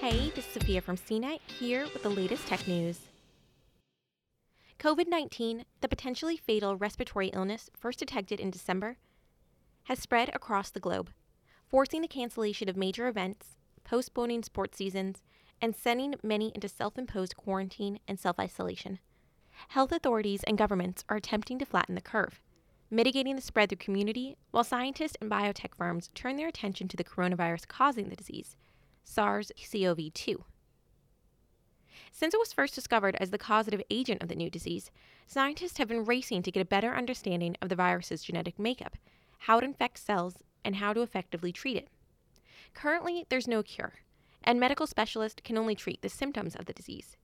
Hey, this is Sophia from CNET here with the latest tech news. COVID 19, the potentially fatal respiratory illness first detected in December, has spread across the globe, forcing the cancellation of major events, postponing sports seasons, and sending many into self imposed quarantine and self isolation. Health authorities and governments are attempting to flatten the curve, mitigating the spread through community, while scientists and biotech firms turn their attention to the coronavirus causing the disease, SARS CoV 2. Since it was first discovered as the causative agent of the new disease, scientists have been racing to get a better understanding of the virus's genetic makeup, how it infects cells, and how to effectively treat it. Currently, there's no cure, and medical specialists can only treat the symptoms of the disease.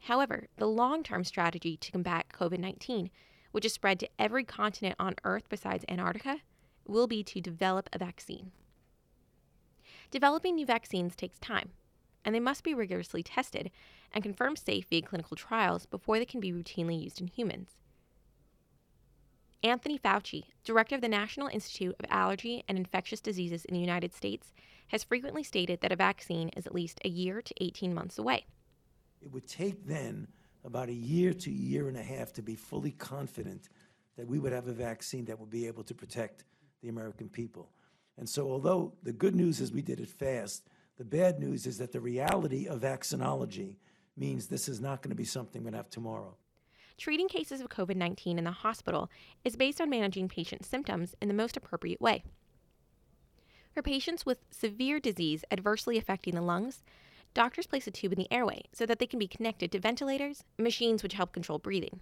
However, the long term strategy to combat COVID 19, which is spread to every continent on Earth besides Antarctica, will be to develop a vaccine. Developing new vaccines takes time, and they must be rigorously tested and confirmed safe via clinical trials before they can be routinely used in humans. Anthony Fauci, director of the National Institute of Allergy and Infectious Diseases in the United States, has frequently stated that a vaccine is at least a year to 18 months away. It would take then about a year to a year and a half to be fully confident that we would have a vaccine that would be able to protect the American people. And so, although the good news is we did it fast, the bad news is that the reality of vaccinology means this is not going to be something we're going to have tomorrow. Treating cases of COVID 19 in the hospital is based on managing patient symptoms in the most appropriate way. For patients with severe disease adversely affecting the lungs, doctors place a tube in the airway so that they can be connected to ventilators, machines which help control breathing.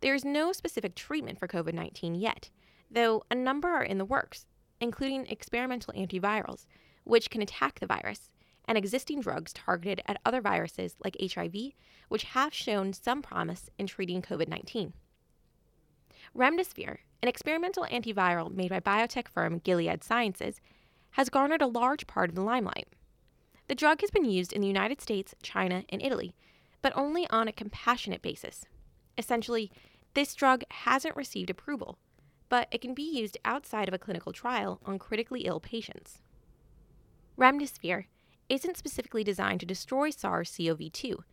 There is no specific treatment for COVID 19 yet, though a number are in the works, including experimental antivirals, which can attack the virus, and existing drugs targeted at other viruses like HIV, which have shown some promise in treating COVID 19. Remdesivir, an experimental antiviral made by biotech firm Gilead Sciences, has garnered a large part of the limelight. The drug has been used in the United States, China, and Italy, but only on a compassionate basis. Essentially, this drug hasn't received approval, but it can be used outside of a clinical trial on critically ill patients. Remdesivir isn't specifically designed to destroy SARS CoV 2.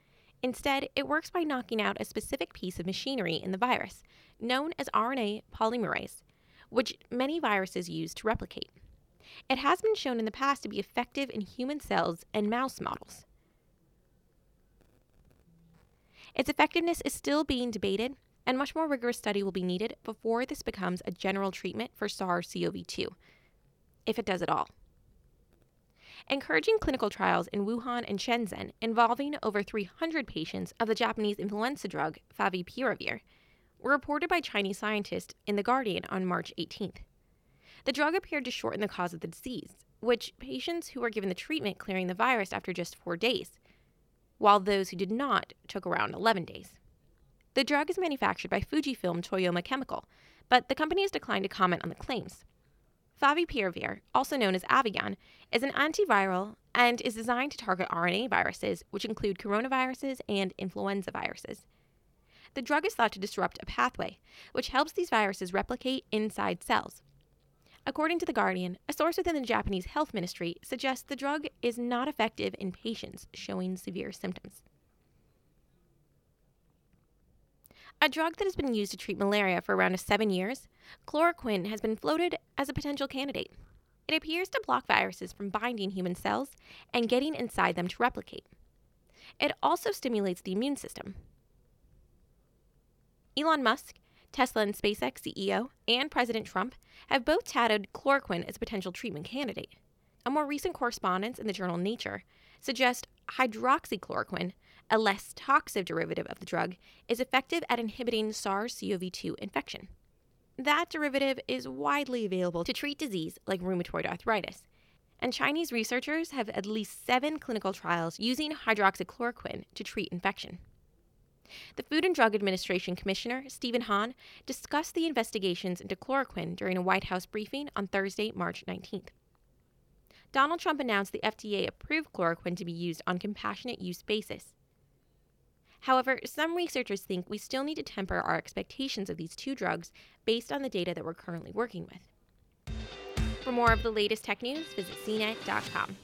Instead, it works by knocking out a specific piece of machinery in the virus, known as RNA polymerase, which many viruses use to replicate. It has been shown in the past to be effective in human cells and mouse models. Its effectiveness is still being debated, and much more rigorous study will be needed before this becomes a general treatment for SARS CoV 2, if it does at all. Encouraging clinical trials in Wuhan and Shenzhen involving over 300 patients of the Japanese influenza drug favipiravir were reported by Chinese scientists in The Guardian on March 18th. The drug appeared to shorten the cause of the disease, which patients who were given the treatment clearing the virus after just four days, while those who did not took around 11 days. The drug is manufactured by Fujifilm Toyama Chemical, but the company has declined to comment on the claims. Favipiravir, also known as Avigan, is an antiviral and is designed to target RNA viruses, which include coronaviruses and influenza viruses. The drug is thought to disrupt a pathway, which helps these viruses replicate inside cells. According to The Guardian, a source within the Japanese health ministry suggests the drug is not effective in patients showing severe symptoms. A drug that has been used to treat malaria for around seven years, chloroquine has been floated as a potential candidate. It appears to block viruses from binding human cells and getting inside them to replicate. It also stimulates the immune system. Elon Musk Tesla and SpaceX CEO, and President Trump have both touted chloroquine as a potential treatment candidate. A more recent correspondence in the journal Nature suggests hydroxychloroquine, a less toxic derivative of the drug, is effective at inhibiting SARS CoV 2 infection. That derivative is widely available to treat disease like rheumatoid arthritis, and Chinese researchers have at least seven clinical trials using hydroxychloroquine to treat infection. The Food and Drug Administration Commissioner, Stephen Hahn, discussed the investigations into chloroquine during a White House briefing on Thursday, March 19th. Donald Trump announced the FDA approved chloroquine to be used on compassionate use basis. However, some researchers think we still need to temper our expectations of these two drugs based on the data that we're currently working with. For more of the latest tech news, visit cnet.com.